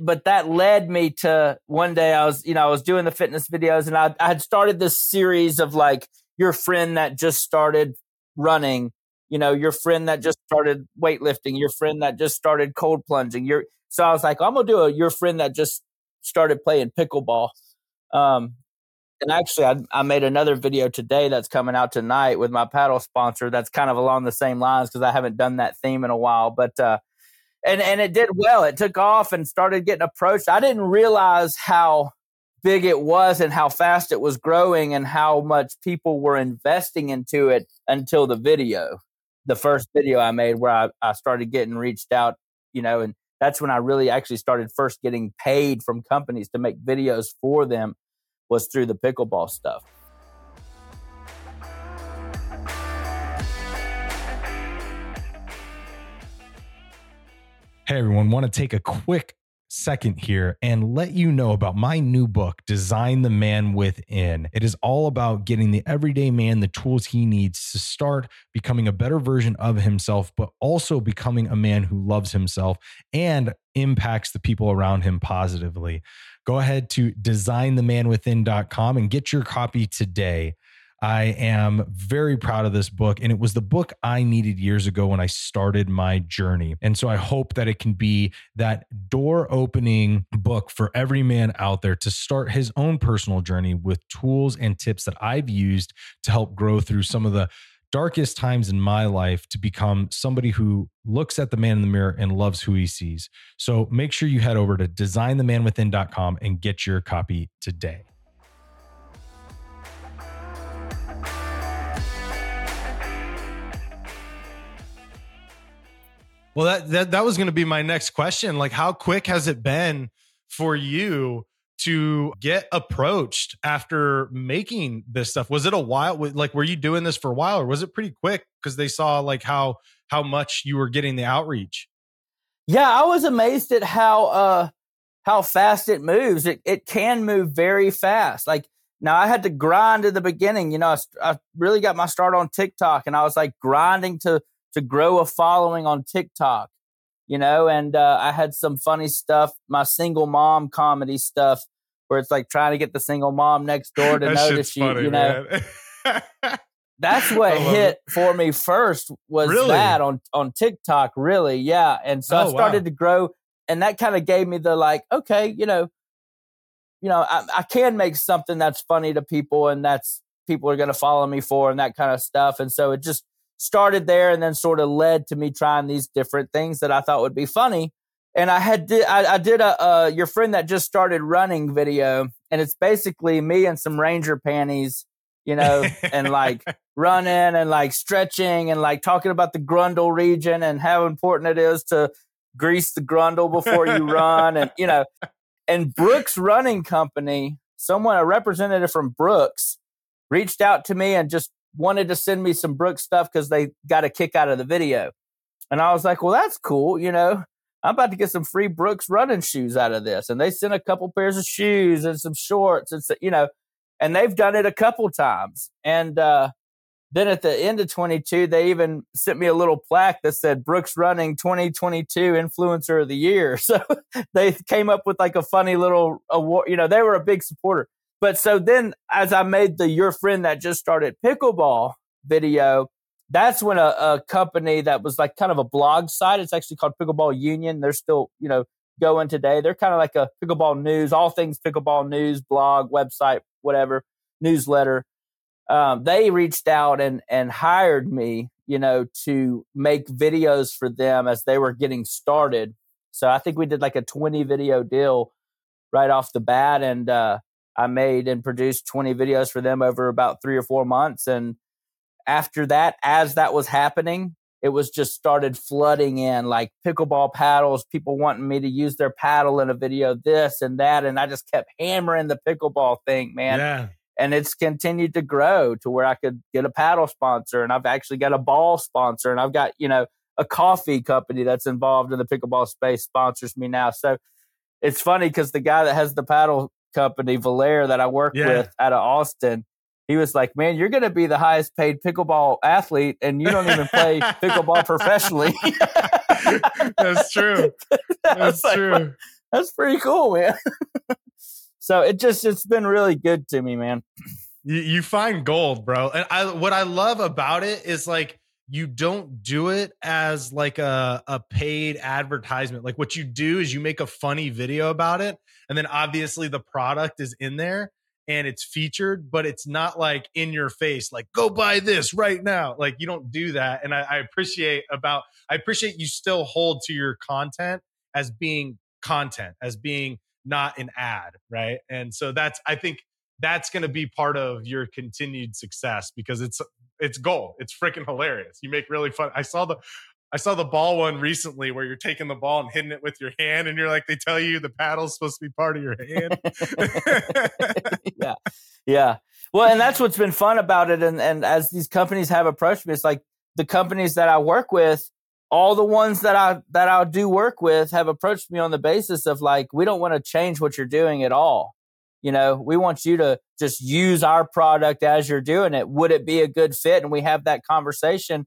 A: but that led me to one day I was you know I was doing the fitness videos, and I, I had started this series of like your friend that just started running, you know, your friend that just started weightlifting, your friend that just started cold plunging. Your so I was like, I'm gonna do a your friend that just started playing pickleball. Um, and actually, I, I made another video today that's coming out tonight with my paddle sponsor. That's kind of along the same lines because I haven't done that theme in a while. But uh, and and it did well. It took off and started getting approached. I didn't realize how big it was and how fast it was growing and how much people were investing into it until the video, the first video I made where I, I started getting reached out, you know, and that's when I really actually started first getting paid from companies to make videos for them was through the pickleball stuff.
B: Hey everyone, want to take a quick second here and let you know about my new book, Design the Man Within. It is all about getting the everyday man the tools he needs to start becoming a better version of himself, but also becoming a man who loves himself and impacts the people around him positively. Go ahead to designthemanwithin.com and get your copy today. I am very proud of this book, and it was the book I needed years ago when I started my journey. And so I hope that it can be that door opening book for every man out there to start his own personal journey with tools and tips that I've used to help grow through some of the darkest times in my life to become somebody who looks at the man in the mirror and loves who he sees. So make sure you head over to designthemanwithin.com and get your copy today. Well, that that, that was going to be my next question. Like, how quick has it been for you to get approached after making this stuff? Was it a while? Like, were you doing this for a while, or was it pretty quick because they saw like how how much you were getting the outreach?
A: Yeah, I was amazed at how uh how fast it moves. It it can move very fast. Like now, I had to grind in the beginning. You know, I, I really got my start on TikTok, and I was like grinding to to grow a following on TikTok, you know, and uh, I had some funny stuff, my single mom comedy stuff, where it's like trying to get the single mom next door to
B: That
A: notice you,
B: funny,
A: you know. [laughs] That's what hit
B: it.
A: for me first was
B: Really?
A: that on on TikTok, really, yeah. And so
B: Oh,
A: I
B: wow.
A: started to grow, and that kind of gave me the like, okay, you know, you know, I, I can make something that's funny to people, and that's people are going to follow me for, and that kind of stuff. And so it just started there, and then sort of led to me trying these different things that I thought would be funny. And I had did I, I did a uh, your friend that just started running video, and it's basically me and some ranger panties, you know, and like [laughs] running and like stretching and like talking about the grundle region and how important it is to grease the grundle before you run and you know and brooks running company someone a representative from brooks reached out to me and just wanted to send me some brooks stuff because they got a kick out of the video and i was like well that's cool you know I'm about to get some free Brooks running shoes out of this. And they sent a couple pairs of shoes and some shorts and, you know, and they've done it a couple times. And, uh, then at the end of 22, they even sent me a little plaque that said Brooks Running 2022 Influencer of the Year. [laughs] So they came up with like a funny little award. You know, they were a big supporter. But so then as I made the Your Friend That Just Started Pickleball video, that's when a, a company that was like kind of a blog site, it's actually called Pickleball Union. They're still, you know, going today. They're kind of like a pickleball news, all things pickleball news, blog, website, whatever, newsletter um, they reached out and and hired me, you know, to make videos for them as they were getting started. So I think we did like a 20 video deal right off the bat, and uh, I made and produced 20 videos for them over about three or four months. And after that, as that was happening, it was just started flooding in like pickleball paddles, people wanting me to use their paddle in a video, this and that. And I just kept hammering the pickleball thing, man.
B: Yeah
A: and it's continued to grow to where I could get a paddle sponsor and I've actually got a ball sponsor and I've got, you know, a coffee company that's involved in the pickleball space sponsors me now. So it's funny because the guy that has the paddle company, Volair, that I work yeah. with out of Austin, he was like, "Man, you're going to be the highest paid pickleball athlete, and you don't even play [laughs] pickleball professionally." [laughs]
B: That's true. [laughs] That's like, true.
A: That's pretty cool, man. So it just it's been really good to me, man.
B: You, you find gold, bro. And I what I love about it is like you don't do it as like a, a paid advertisement. Like what you do is you make a funny video about it, and then obviously the product is in there and it's featured, but it's not like in your face, like go buy this right now. Like you don't do that. And I, I appreciate about I appreciate you still hold to your content as being content, as being not an ad, right? And so that's I think that's going to be part of your continued success because it's it's gold. It's freaking hilarious. You make really fun. I saw the I saw the ball one recently where you're taking the ball and hitting it with your hand, and you're like, they tell you the paddle's supposed to be part of your hand. [laughs]
A: yeah, yeah. Well, and that's what's been fun about it. And and as these companies have approached me, it's like the companies that I work with all the ones that I that I do work with have approached me on the basis of like we don't want to change what you're doing at all. You know, we want you to just use our product as you're doing it. Would it be a good fit? And we have that conversation.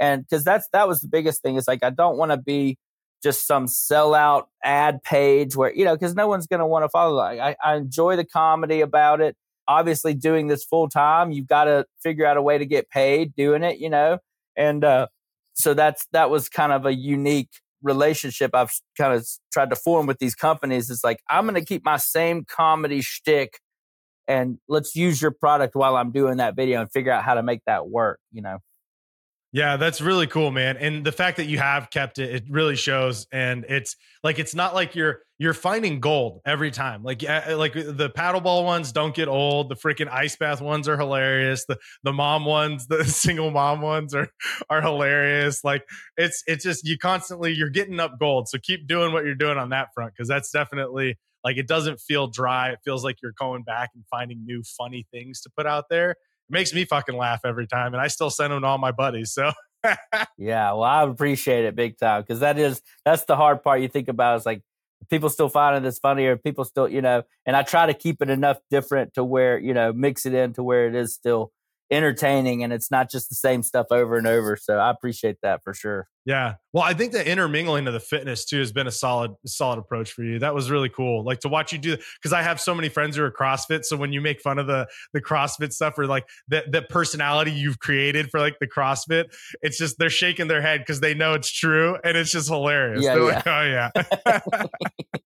A: And because that's that was the biggest thing is like I don't want to be just some sellout ad page where you know because no one's going to want to follow. Like I, I enjoy the comedy about it. Obviously, doing this full time, you've got to figure out a way to get paid doing it. You know, and uh, so that's that was kind of a unique relationship I've kind of tried to form with these companies. is like I'm going to keep my same comedy shtick, and let's use your product while I'm doing that video and figure out how to make that work. You know.
B: Yeah, that's really cool, man. And the fact that you have kept it, it really shows. And it's like it's not like you're you're finding gold every time. Like eh, like the paddleball ones don't get old. The freaking ice bath ones are hilarious. The the mom ones, [laughs] the single mom ones are are hilarious. Like it's it's just you constantly you're getting up gold. So keep doing what you're doing on that front because that's definitely like it doesn't feel dry. It feels like you're going back and finding new funny things to put out there makes me fucking laugh every time, and I still send them to all my buddies. So. [laughs]
A: yeah, well, I appreciate it big time because that is that's the hard part. You think about is like people still finding this funny, or people still, you know. And I try to keep it enough different to where you know mix it in to where it is still entertaining and it's not just the same stuff over and over. So I appreciate that for sure.
B: Yeah. Well, I think the intermingling of the fitness too has been a solid, solid approach for you. That was really cool. Like to watch you do because I have so many friends who are CrossFit. So when you make fun of the the CrossFit stuff or like the the personality you've created for like the CrossFit, it's just they're shaking their head because they know it's true and it's just hilarious. Yeah, they're yeah. like, oh yeah. [laughs]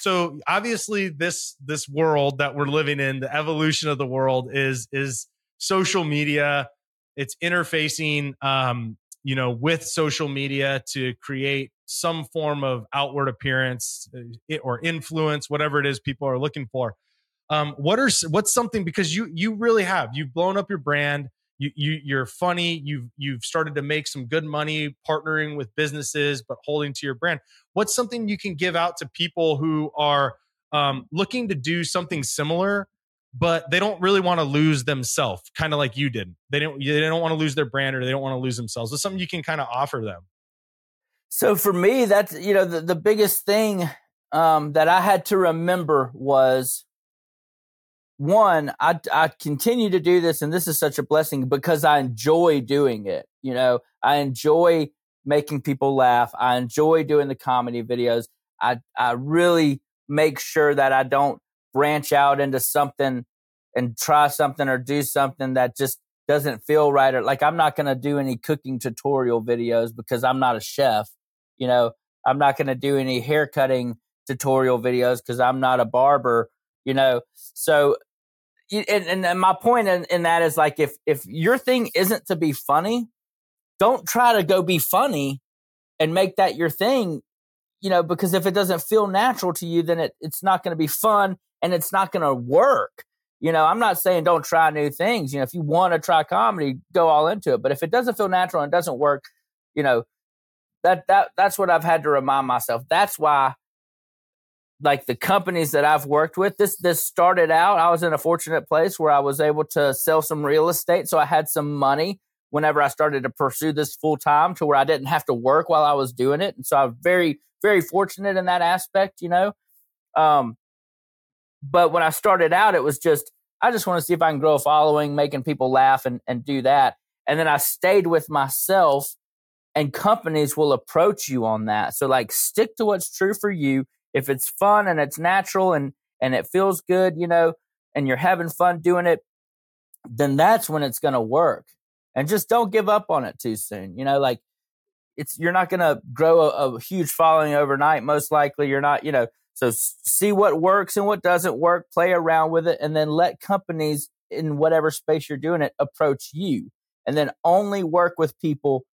B: so obviously this this world that we're living in the evolution of the world is is social media. It's interfacing um you know with social media to create some form of outward appearance uh, or influence whatever it is people are looking for. Um what are what's something because you you really have you've blown up your brand you, you you're funny you've you've started to make some good money partnering with businesses but holding to your brand. What's something you can give out to people who are um, looking to do something similar but they don't really want to lose themselves kind of like you did? They don't they don't want to lose their brand or they don't want to lose themselves. It's something you can kind of offer them?
A: So for me, that's you know the, the biggest thing um, that I had to remember was one, I I continue to do this, and this is such a blessing because I enjoy doing it. You know, I enjoy making people laugh. I enjoy doing the comedy videos. I I really make sure that I don't branch out into something and try something or do something that just doesn't feel right or like I'm not going to do any cooking tutorial videos because I'm not a chef. You know, I'm not going to do any haircutting tutorial videos because I'm not a barber. You know, so and, and my point in, in that is like if if your thing isn't to be funny, don't try to go be funny and make that your thing. You know, because if it doesn't feel natural to you, then it, it's not going to be fun and it's not going to work. You know, I'm not saying don't try new things. You know, if you want to try comedy, go all into it. But if it doesn't feel natural and doesn't work, you know, that that that's what I've had to remind myself. That's why like the companies that I've worked with, this this started out. I was in a fortunate place where I was able to sell some real estate, so I had some money whenever I started to pursue this full time, to where I didn't have to work while I was doing it, and so I'm very very fortunate in that aspect, you know. Um, but when I started out, it was just I just want to see if I can grow a following, making people laugh and and do that, and then I stayed with myself and companies will approach you on that. So like stick to what's true for you. If it's fun and it's natural and and it feels good, you know, and you're having fun doing it, then that's when it's going to work. And just don't give up on it too soon. You know, like it's you're not going to grow a, a huge following overnight most likely. You're not, you know, so see what works and what doesn't work, play around with it and then let companies in whatever space you're doing it approach you. And then only work with people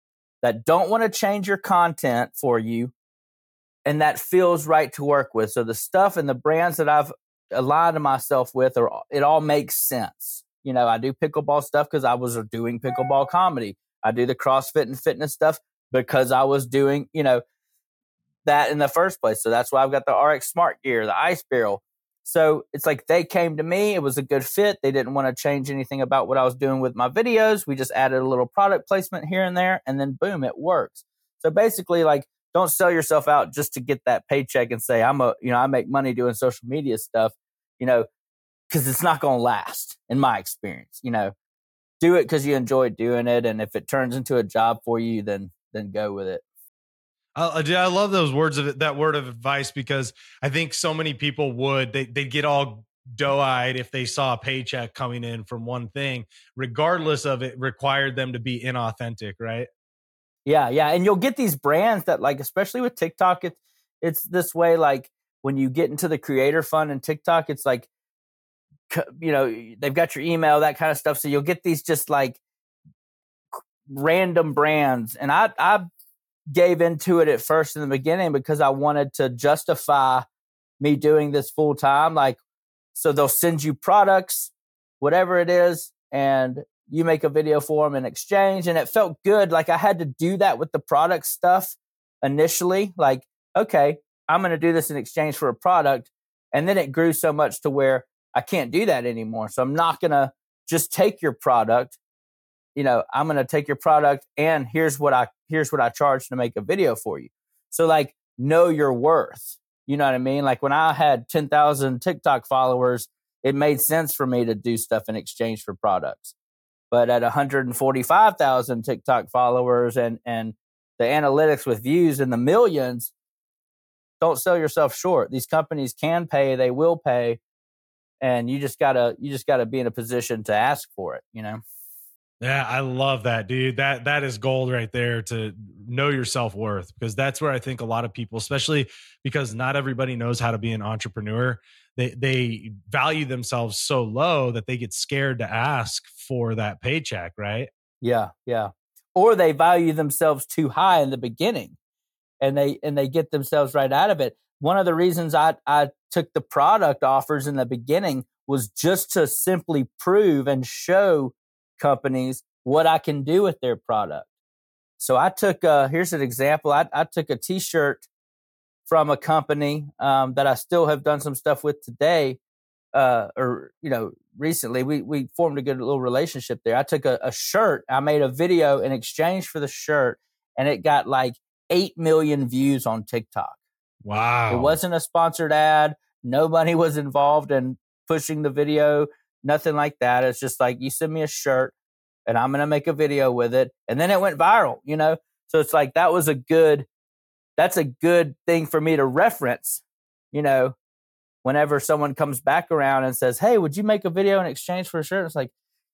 A: that don't want to change your content for you and that feels right to work with. So the stuff and the brands that I've aligned myself with are it all makes sense. You know, I do pickleball stuff because I was uh, doing pickleball comedy. I do the CrossFit and fitness stuff because I was doing, you know, that in the first place. So that's why I've got the RX Smart Gear, the Ice Barrel. So it's like they came to me. It was a good fit. They didn't want to change anything about what I was doing with my videos. We just added a little product placement here and there, and then boom, it works. So basically, like, don't sell yourself out just to get that paycheck and say, I'm a, you know, I make money doing social media stuff, you know, because it's not going to last in my experience. You know, do it because you enjoy doing it. And if it turns into a job for you, then, then go with it.
B: I, I love those words of that word of advice because I think so many people would they they get all doe-eyed if they saw a paycheck coming in from one thing, regardless of it required them to be inauthentic, right?
A: Yeah, yeah, and you'll get these brands that like, especially with TikTok, it's it's this way. Like when you get into the creator fund and TikTok, it's like, you know, they've got your email, that kind of stuff. So you'll get these just like random brands, and I I gave into it at first in the beginning because I wanted to justify me doing this full time. Like, so they'll send you products, whatever it is, and you make a video for them in exchange. And it felt good. Like I had to do that with the product stuff initially. Like, okay, I'm going to do this in exchange for a product. And then it grew so much to where I can't do that anymore. So I'm not going to just take your product you know, I'm going to take your product and here's what I here's what I charge to make a video for you. So like know your worth. You know what I mean? Like when I had 10,000 TikTok followers, it made sense for me to do stuff in exchange for products. But at 145,000 TikTok followers and and the analytics with views in the millions, don't sell yourself short. These companies can pay, they will pay, and you just got to you just got to be in a position to ask for it, you know.
B: Yeah, I love that, dude. That that is gold right there to know your self-worth because that's where I think a lot of people, especially because not everybody knows how to be an entrepreneur, they they value themselves so low that they get scared to ask for that paycheck, right?
A: Yeah, yeah. Or they value themselves too high in the beginning and they and they get themselves right out of it. One of the reasons I I took the product offers in the beginning was just to simply prove and show companies what I can do with their product. So I took, uh, here's an example. I, I took a t-shirt from a company um, that I still have done some stuff with today, uh, or, you know, recently we, we formed a good little relationship there. I took a, a shirt, I made a video in exchange for the shirt and it got like 8 million views on TikTok.
B: Wow.
A: It wasn't a sponsored ad. Nobody was involved in pushing the video, nothing like that. It's just like you send me a shirt and I'm going to make a video with it. And then it went viral, you know? So it's like that was a good, that's a good thing for me to reference, you know, whenever someone comes back around and says, Hey, would you make a video in exchange for a shirt? It's like,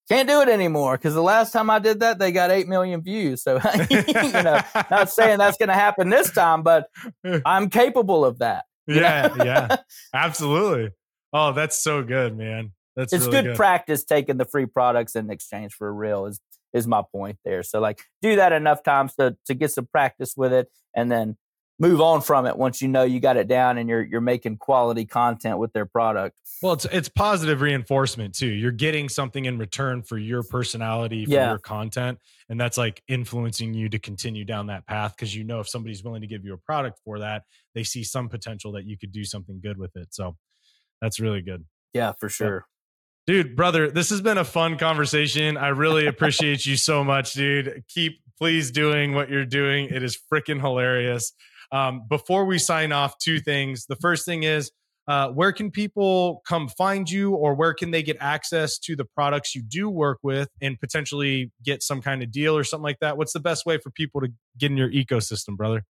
A: can't do it anymore because the last time I did that, they got 8 million views. So, [laughs] you know, not saying that's going to happen this time, but [laughs] I'm capable of that.
B: Yeah, yeah, [laughs] absolutely. Oh, that's so good, man. That's
A: it's
B: really
A: good, practice taking the free products in exchange for real is is my point there. So like do that enough times to to get some practice with it and then move on from it once you know you got it down and you're you're making quality content with their product.
B: Well, it's it's positive reinforcement too. You're getting something in return for your personality, for
A: Yeah.
B: your content, and that's like influencing you to continue down that path because you know if somebody's willing to give you a product for that, they see some potential that you could do something good with it. So that's really good.
A: Yeah, for sure.
B: Dude, brother, this has been a fun conversation. I really [laughs] appreciate you so much, dude. Keep please doing what you're doing. It is freaking hilarious. Um, before we sign off, two things. The first thing is, uh, where can people come find you, or where can they get access to the products you do work with, and potentially get some kind of deal or something like that? What's the best way for people to get in your ecosystem, brother?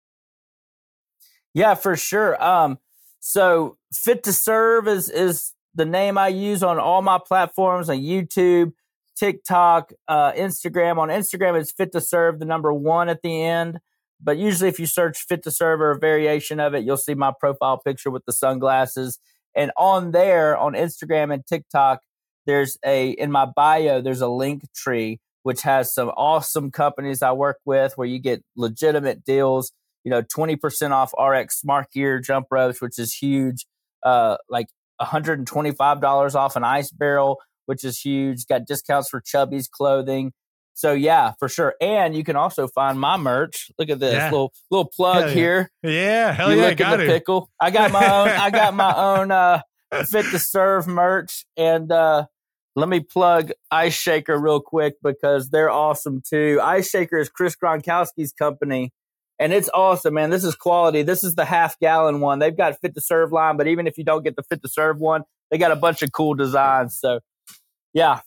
A: Yeah, for sure. Um, so Fit to Serve is is the name I use on all my platforms on YouTube, TikTok, uh, Instagram. On Instagram, it's Fit to Serve, the number one at the end. But usually, if you search Fit to Serve or a variation of it, you'll see my profile picture with the sunglasses. And on there, on Instagram and TikTok, there's a in my bio, there's a link tree which has some awesome companies I work with where you get legitimate deals you know, 20% off RX Smart Gear jump ropes, which is huge. Uh, like $125 off an ice barrel, which is huge. Got discounts for Chubbies clothing. So yeah, for sure. And you can also find my merch. Look at this
B: Yeah.
A: little little plug
B: yeah.
A: here.
B: Yeah, hell
A: you
B: yeah,
A: look at
B: got
A: the
B: it.
A: pickle. I got my own. I got my [laughs] own uh, fit to serve merch, and uh, let me plug Ice Shaker real quick because they're awesome too. Ice Shaker is Chris Gronkowski's company, and it's awesome, man. This is quality. This is the half gallon one. They've got fit to serve line, but even if you don't get the fit to serve one, they got a bunch of cool designs. So, yeah,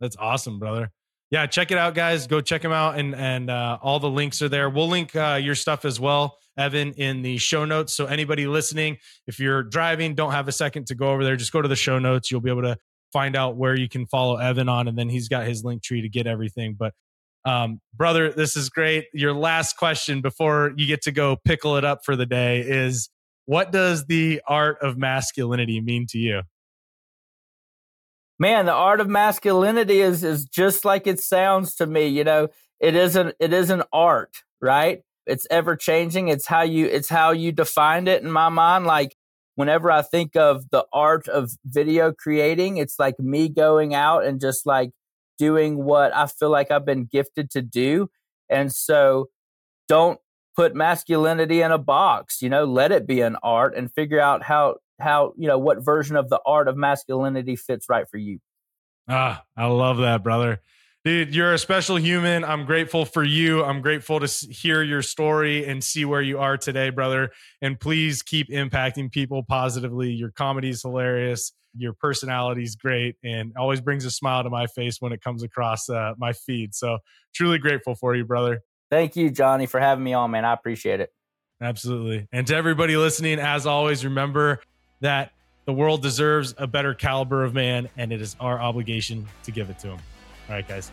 B: That's awesome, brother. Yeah, check it out, guys. Go check them out, and and uh, all the links are there. We'll link uh, your stuff as well, Evan, in the show notes. So anybody listening, if you're driving, don't have a second to go over there, just go to the show notes. You'll be able to find out where you can follow Evan on, and then he's got his link tree to get everything. But um, brother, this is great. Your last question before you get to go pickle it up for the day is: What does the art of masculinity mean to you?
A: Man, the art of masculinity is is just like it sounds to me. You know, it isn't it is an art, right? It's ever changing. It's how you it's how you defined it in my mind. Like whenever I think of the art of video creating, it's like me going out and just like doing what I feel like I've been gifted to do. And so don't put masculinity in a box, you know, let it be an art and figure out how how, you know, what version of the art of masculinity fits right for you.
B: Ah, I love that, brother. Dude, you're a special human. I'm grateful for you. I'm grateful to hear your story and see where you are today, brother. And please keep impacting people positively. Your comedy is hilarious. Your personality is great and always brings a smile to my face when it comes across uh, my feed. So, truly grateful for you, brother.
A: Thank you, Johnny, for having me on, man. I appreciate it.
B: Absolutely. And to everybody listening, as always, remember that the world deserves a better caliber of man, and it is our obligation to give it to him. All right, guys.